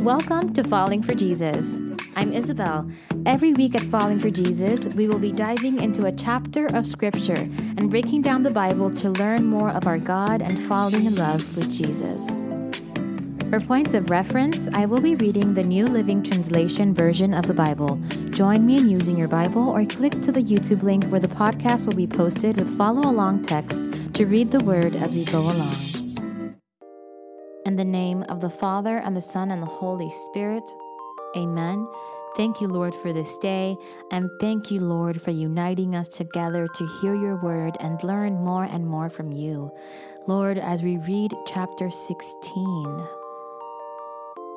Welcome to Falling for Jesus. I'm Isabel. Every week at Falling for Jesus, we will be diving into a chapter of Scripture and breaking down the Bible to learn more of our God and falling in love with Jesus. For points of reference, I will be reading the New Living Translation version of the Bible. Join me in using your Bible or click to the YouTube link where the podcast will be posted with follow along text to read the word as we go along. In the name of the Father, and the Son, and the Holy Spirit, Amen. Thank you, Lord, for this day, and thank you, Lord, for uniting us together to hear your word and learn more and more from you. Lord, as we read chapter 16,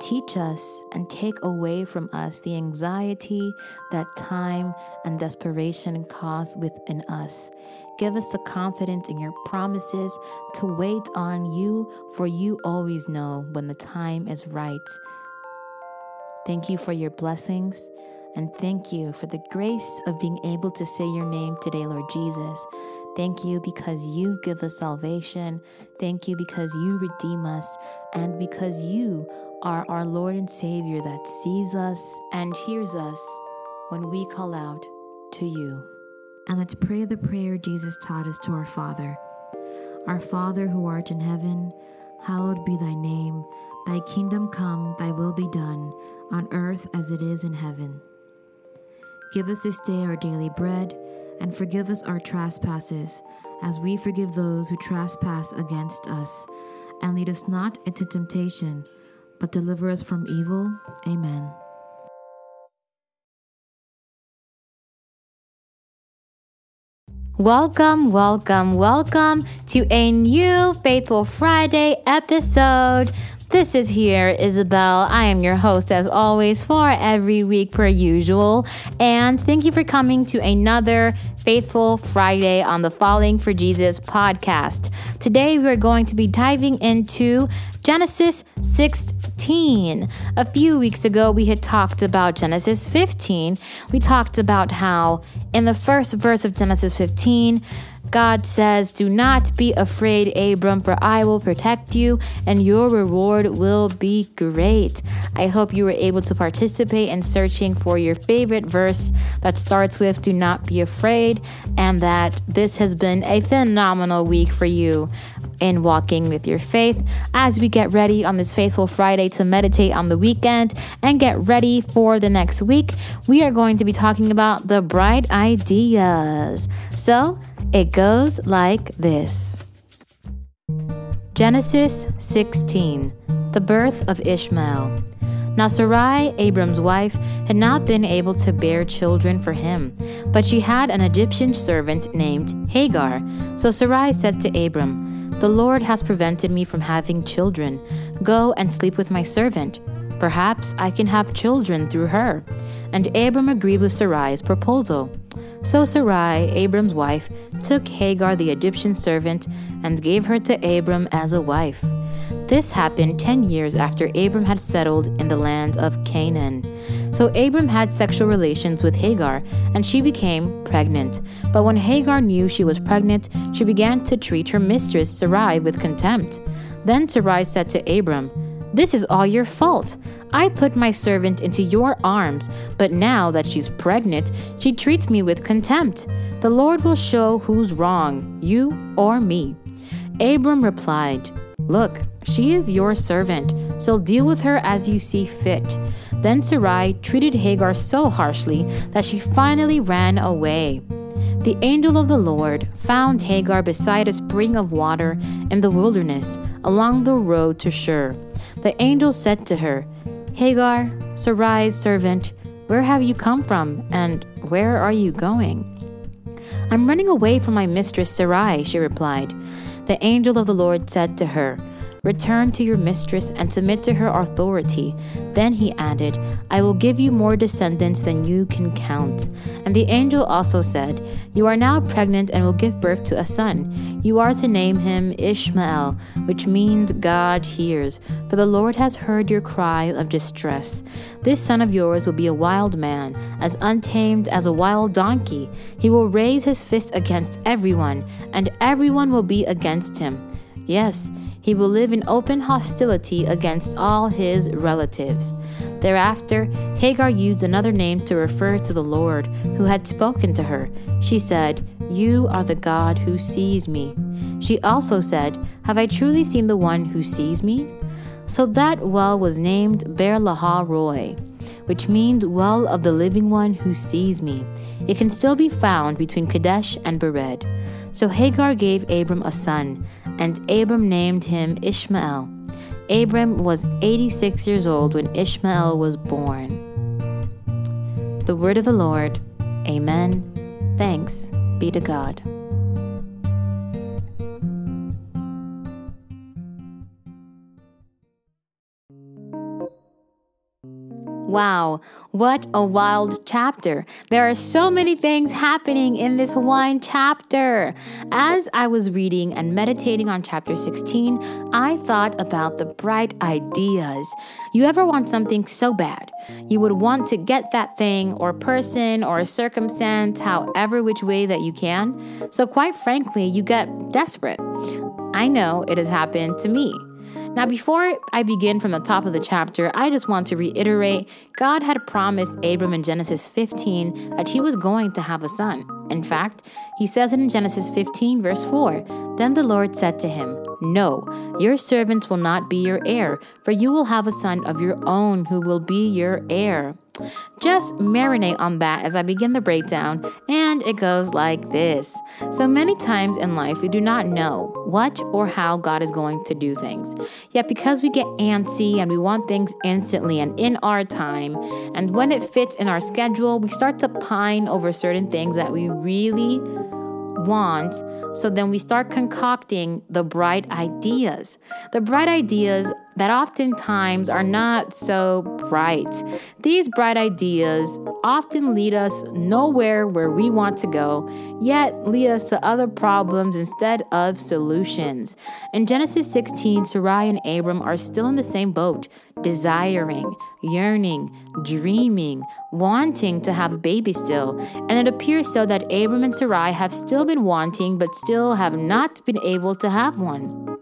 teach us and take away from us the anxiety that time and desperation cause within us. Give us the confidence in your promises to wait on you, for you always know when the time is right. Thank you for your blessings, and thank you for the grace of being able to say your name today, Lord Jesus. Thank you because you give us salvation. Thank you because you redeem us, and because you are our Lord and Savior that sees us and hears us when we call out to you. And let's pray the prayer Jesus taught us to our Father. Our Father who art in heaven, hallowed be thy name. Thy kingdom come, thy will be done, on earth as it is in heaven. Give us this day our daily bread, and forgive us our trespasses, as we forgive those who trespass against us. And lead us not into temptation, but deliver us from evil. Amen. Welcome, welcome, welcome to a new Faithful Friday episode. This is here, Isabel. I am your host, as always, for every week per usual. And thank you for coming to another Faithful Friday on the Falling for Jesus podcast. Today, we're going to be diving into Genesis 16. A few weeks ago, we had talked about Genesis 15. We talked about how in the first verse of Genesis 15, God says, Do not be afraid, Abram, for I will protect you and your reward will be great. I hope you were able to participate in searching for your favorite verse that starts with Do not be afraid, and that this has been a phenomenal week for you in walking with your faith as we get ready on this Faithful Friday to meditate on the weekend and get ready for the next week. We are going to be talking about the bright ideas. So, it goes like this Genesis 16 The birth of Ishmael. Now, Sarai, Abram's wife, had not been able to bear children for him, but she had an Egyptian servant named Hagar. So Sarai said to Abram, The Lord has prevented me from having children. Go and sleep with my servant. Perhaps I can have children through her. And Abram agreed with Sarai's proposal. So Sarai, Abram's wife, took Hagar the Egyptian servant and gave her to Abram as a wife. This happened 10 years after Abram had settled in the land of Canaan. So Abram had sexual relations with Hagar, and she became pregnant. But when Hagar knew she was pregnant, she began to treat her mistress Sarai with contempt. Then Sarai said to Abram, This is all your fault. I put my servant into your arms, but now that she's pregnant, she treats me with contempt. The Lord will show who's wrong, you or me. Abram replied, Look, she is your servant, so deal with her as you see fit. Then Sarai treated Hagar so harshly that she finally ran away. The angel of the Lord found Hagar beside a spring of water in the wilderness along the road to Shur. The angel said to her, Hagar, Sarai's servant, where have you come from and where are you going? I'm running away from my mistress Sarai, she replied. The angel of the Lord said to her, Return to your mistress and submit to her authority. Then he added, I will give you more descendants than you can count. And the angel also said, You are now pregnant and will give birth to a son. You are to name him Ishmael, which means God hears, for the Lord has heard your cry of distress. This son of yours will be a wild man, as untamed as a wild donkey. He will raise his fist against everyone, and everyone will be against him. Yes, He will live in open hostility against all his relatives. Thereafter, Hagar used another name to refer to the Lord who had spoken to her. She said, You are the God who sees me. She also said, Have I truly seen the one who sees me? So that well was named Beer Lahai Roi, which means well of the living one who sees me. It can still be found between Kadesh and Bered. So Hagar gave Abram a son, and Abram named him Ishmael. Abram was 86 years old when Ishmael was born. The word of the Lord. Amen. Thanks be to God. Wow, what a wild chapter. There are so many things happening in this one chapter. As I was reading and meditating on chapter 16, I thought about the bright ideas. You ever want something so bad? You would want to get that thing or person or circumstance, however which way that you can. So, quite frankly, you get desperate. I know it has happened to me. Now, before I begin from the top of the chapter, I just want to reiterate God had promised Abram in Genesis 15 that he was going to have a son. In fact, he says it in Genesis 15, verse 4 Then the Lord said to him, No, your servant will not be your heir, for you will have a son of your own who will be your heir. Just marinate on that as I begin the breakdown, and it goes like this. So many times in life, we do not know what or how God is going to do things. Yet, because we get antsy and we want things instantly and in our time, and when it fits in our schedule, we start to pine over certain things that we really want. So then we start concocting the bright ideas. The bright ideas that oftentimes are not so bright. These bright ideas often lead us nowhere where we want to go, yet lead us to other problems instead of solutions. In Genesis 16, Sarai and Abram are still in the same boat, desiring, yearning, dreaming, wanting to have a baby still. And it appears so that Abram and Sarai have still been wanting, but still have not been able to have one.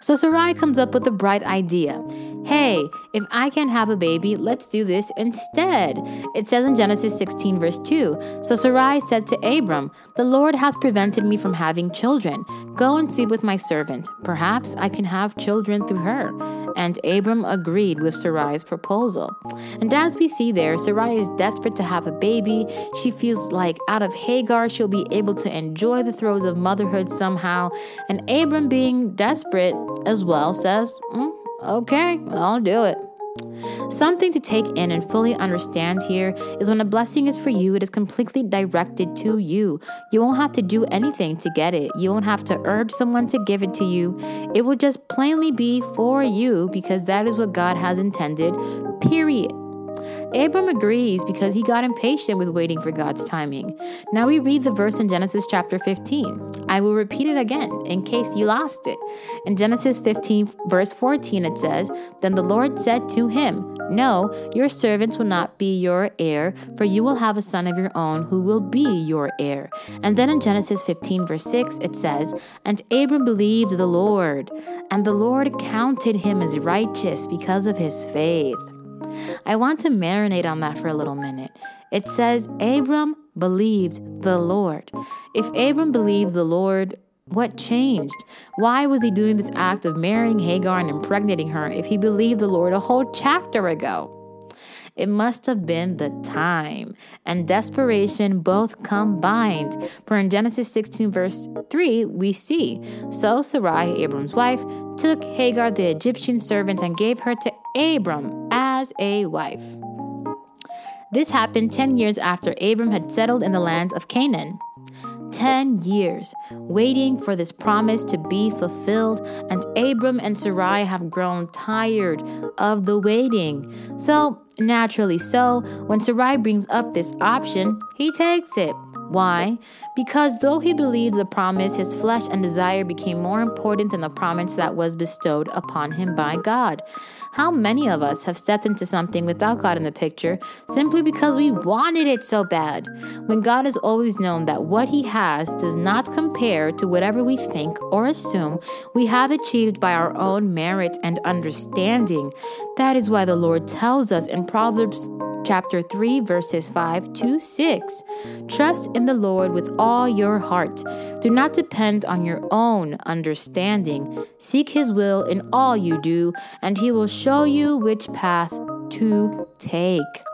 So Sarai comes up with a bright idea. Hey, if I can't have a baby, let's do this instead. It says in Genesis 16, verse 2 So Sarai said to Abram, The Lord has prevented me from having children. Go and sleep with my servant. Perhaps I can have children through her. And Abram agreed with Sarai's proposal. And as we see there, Sarai is desperate to have a baby. She feels like out of Hagar, she'll be able to enjoy the throes of motherhood somehow. And Abram, being desperate as well, says, mm, Okay, I'll do it. Something to take in and fully understand here is when a blessing is for you, it is completely directed to you. You won't have to do anything to get it. You won't have to urge someone to give it to you. It will just plainly be for you because that is what God has intended, period. Abram agrees because he got impatient with waiting for God's timing. Now we read the verse in Genesis chapter 15. I will repeat it again in case you lost it. In Genesis 15, verse 14, it says, Then the Lord said to him, No, your servants will not be your heir, for you will have a son of your own who will be your heir. And then in Genesis 15, verse 6, it says, And Abram believed the Lord, and the Lord counted him as righteous because of his faith. I want to marinate on that for a little minute. It says, Abram believed the Lord. If Abram believed the Lord, what changed? Why was he doing this act of marrying Hagar and impregnating her if he believed the Lord a whole chapter ago? It must have been the time and desperation both combined. For in Genesis 16, verse 3, we see So Sarai, Abram's wife, took Hagar the Egyptian servant and gave her to Abram as a wife. This happened 10 years after Abram had settled in the land of Canaan. 10 years waiting for this promise to be fulfilled, and Abram and Sarai have grown tired of the waiting. So, naturally so, when Sarai brings up this option, he takes it. Why? Because though he believed the promise, his flesh and desire became more important than the promise that was bestowed upon him by God. How many of us have stepped into something without God in the picture simply because we wanted it so bad? When God has always known that what He has does not compare to whatever we think or assume we have achieved by our own merit and understanding. That is why the Lord tells us in Proverbs chapter 3 verses 5 to 6 trust in the lord with all your heart. Do not depend on your own understanding. Seek his will in all you do and he will show you which path to take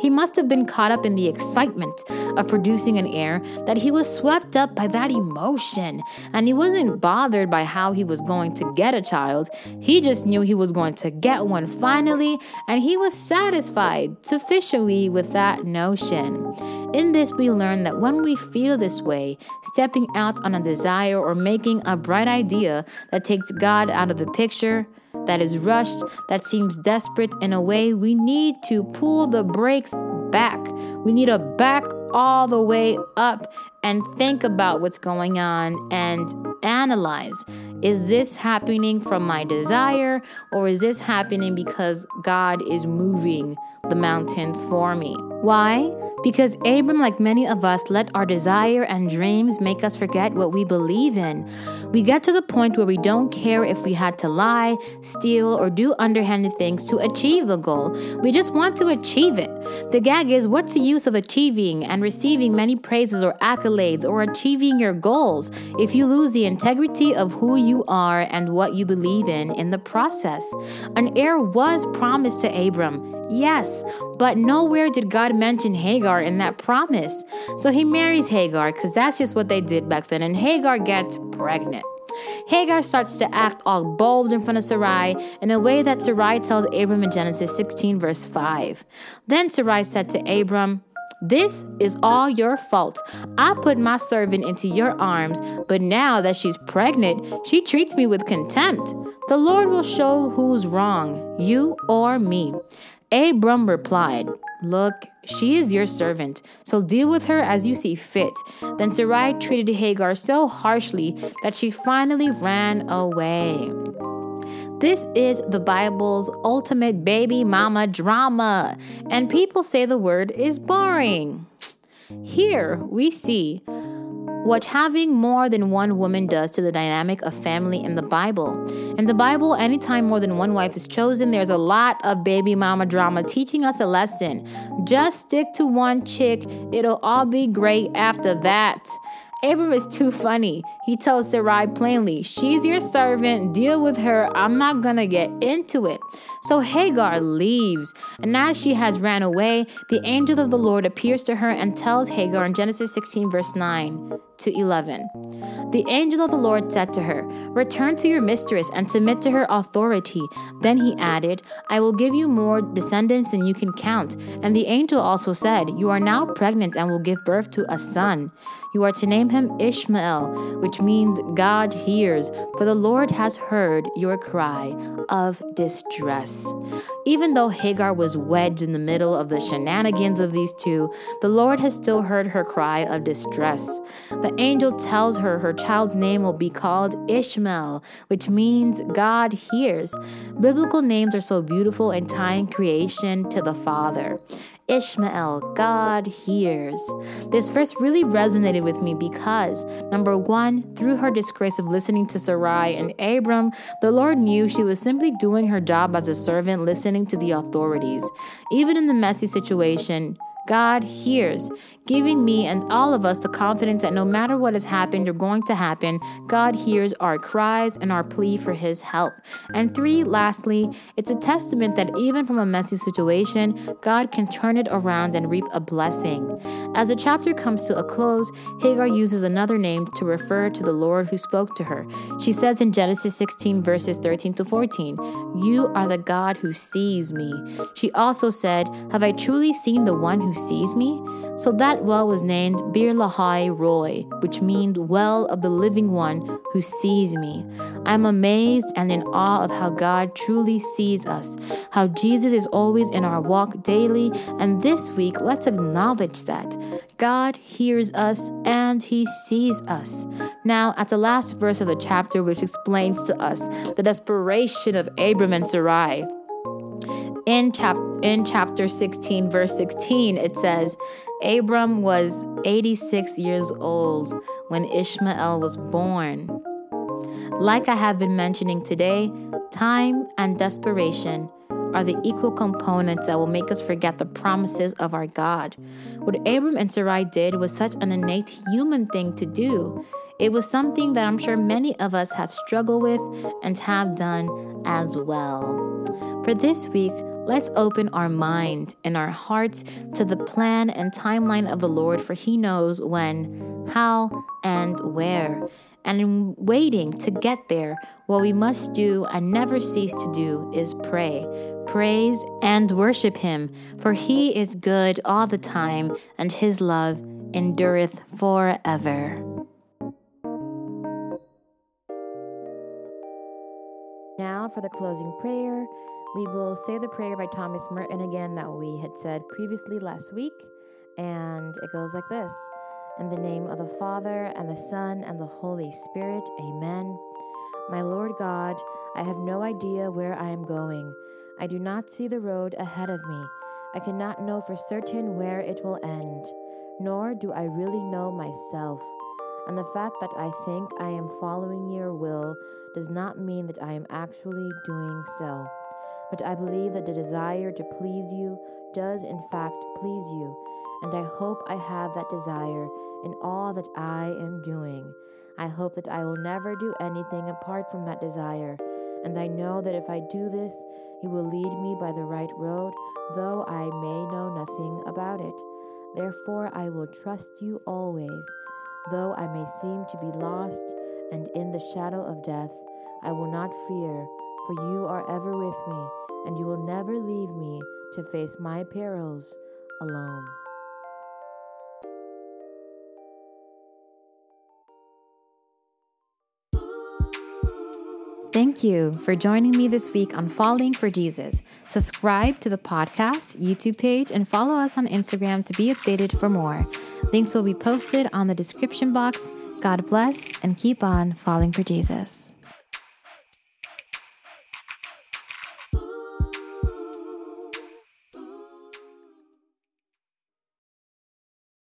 he must have been caught up in the excitement of producing an heir that he was swept up by that emotion. And he wasn't bothered by how he was going to get a child. He just knew he was going to get one finally, and he was satisfied sufficiently with that notion. In this, we learn that when we feel this way, stepping out on a desire or making a bright idea that takes God out of the picture, that is rushed, that seems desperate in a way, we need to pull the brakes back. We need to back all the way up and think about what's going on and analyze is this happening from my desire or is this happening because God is moving the mountains for me? Why? Because Abram, like many of us, let our desire and dreams make us forget what we believe in. We get to the point where we don't care if we had to lie, steal, or do underhanded things to achieve the goal. We just want to achieve it. The gag is what's the use of achieving and receiving many praises or accolades or achieving your goals if you lose the integrity of who you are and what you believe in in the process? An heir was promised to Abram. Yes, but nowhere did God mention Hagar in that promise. So he marries Hagar because that's just what they did back then, and Hagar gets pregnant. Hagar starts to act all bold in front of Sarai in a way that Sarai tells Abram in Genesis 16, verse 5. Then Sarai said to Abram, this is all your fault. I put my servant into your arms, but now that she's pregnant, she treats me with contempt. The Lord will show who's wrong, you or me. Abram replied, Look, she is your servant, so deal with her as you see fit. Then Sarai treated Hagar so harshly that she finally ran away. This is the Bible's ultimate baby mama drama, and people say the word is boring. Here we see what having more than one woman does to the dynamic of family in the Bible. In the Bible, anytime more than one wife is chosen, there's a lot of baby mama drama teaching us a lesson. Just stick to one chick, it'll all be great after that. Abram is too funny. He tells Sarai plainly, She's your servant, deal with her. I'm not gonna get into it. So Hagar leaves, and as she has ran away, the angel of the Lord appears to her and tells Hagar in Genesis 16, verse 9 to 11. The angel of the Lord said to her, Return to your mistress and submit to her authority. Then he added, I will give you more descendants than you can count. And the angel also said, You are now pregnant and will give birth to a son. You are to name him Ishmael, which means God hears, for the Lord has heard your cry of distress. Even though Hagar was wedged in the middle of the shenanigans of these two, the Lord has still heard her cry of distress. The angel tells her her child's name will be called Ishmael, which means God hears. Biblical names are so beautiful in tying creation to the Father. Ishmael, God hears. This verse really resonated with me because, number one, through her disgrace of listening to Sarai and Abram, the Lord knew she was simply doing her job as a servant, listening to the authorities. Even in the messy situation, God hears, giving me and all of us the confidence that no matter what has happened or going to happen, God hears our cries and our plea for His help. And three, lastly, it's a testament that even from a messy situation, God can turn it around and reap a blessing. As the chapter comes to a close, Hagar uses another name to refer to the Lord who spoke to her. She says in Genesis 16, verses 13 to 14, You are the God who sees me. She also said, Have I truly seen the one who sees me. So that well was named Beer Lahai Roi, which means well of the living one who sees me. I'm amazed and in awe of how God truly sees us, how Jesus is always in our walk daily. And this week, let's acknowledge that. God hears us and he sees us. Now, at the last verse of the chapter, which explains to us the desperation of Abram and Sarai, in, chap- in chapter 16, verse 16, it says, Abram was 86 years old when Ishmael was born. Like I have been mentioning today, time and desperation are the equal components that will make us forget the promises of our God. What Abram and Sarai did was such an innate human thing to do. It was something that I'm sure many of us have struggled with and have done as well. For this week, let's open our mind and our hearts to the plan and timeline of the Lord, for He knows when, how, and where. And in waiting to get there, what we must do and never cease to do is pray. Praise and worship him, for he is good all the time, and his love endureth forever. Now, for the closing prayer, we will say the prayer by Thomas Merton again that we had said previously last week, and it goes like this. In the name of the Father, and the Son, and the Holy Spirit, amen. My Lord God, I have no idea where I am going. I do not see the road ahead of me. I cannot know for certain where it will end, nor do I really know myself. And the fact that I think I am following your will does not mean that I am actually doing so. But I believe that the desire to please you does, in fact, please you and I hope I have that desire in all that I am doing. I hope that I will never do anything apart from that desire, and I know that if I do this, you will lead me by the right road, though I may know nothing about it. Therefore, I will trust you always. Though I may seem to be lost and in the shadow of death, I will not fear, for you are ever with me, and you will never leave me to face my perils alone. Thank you for joining me this week on Falling for Jesus. Subscribe to the podcast YouTube page and follow us on Instagram to be updated for more. Links will be posted on the description box. God bless and keep on falling for Jesus.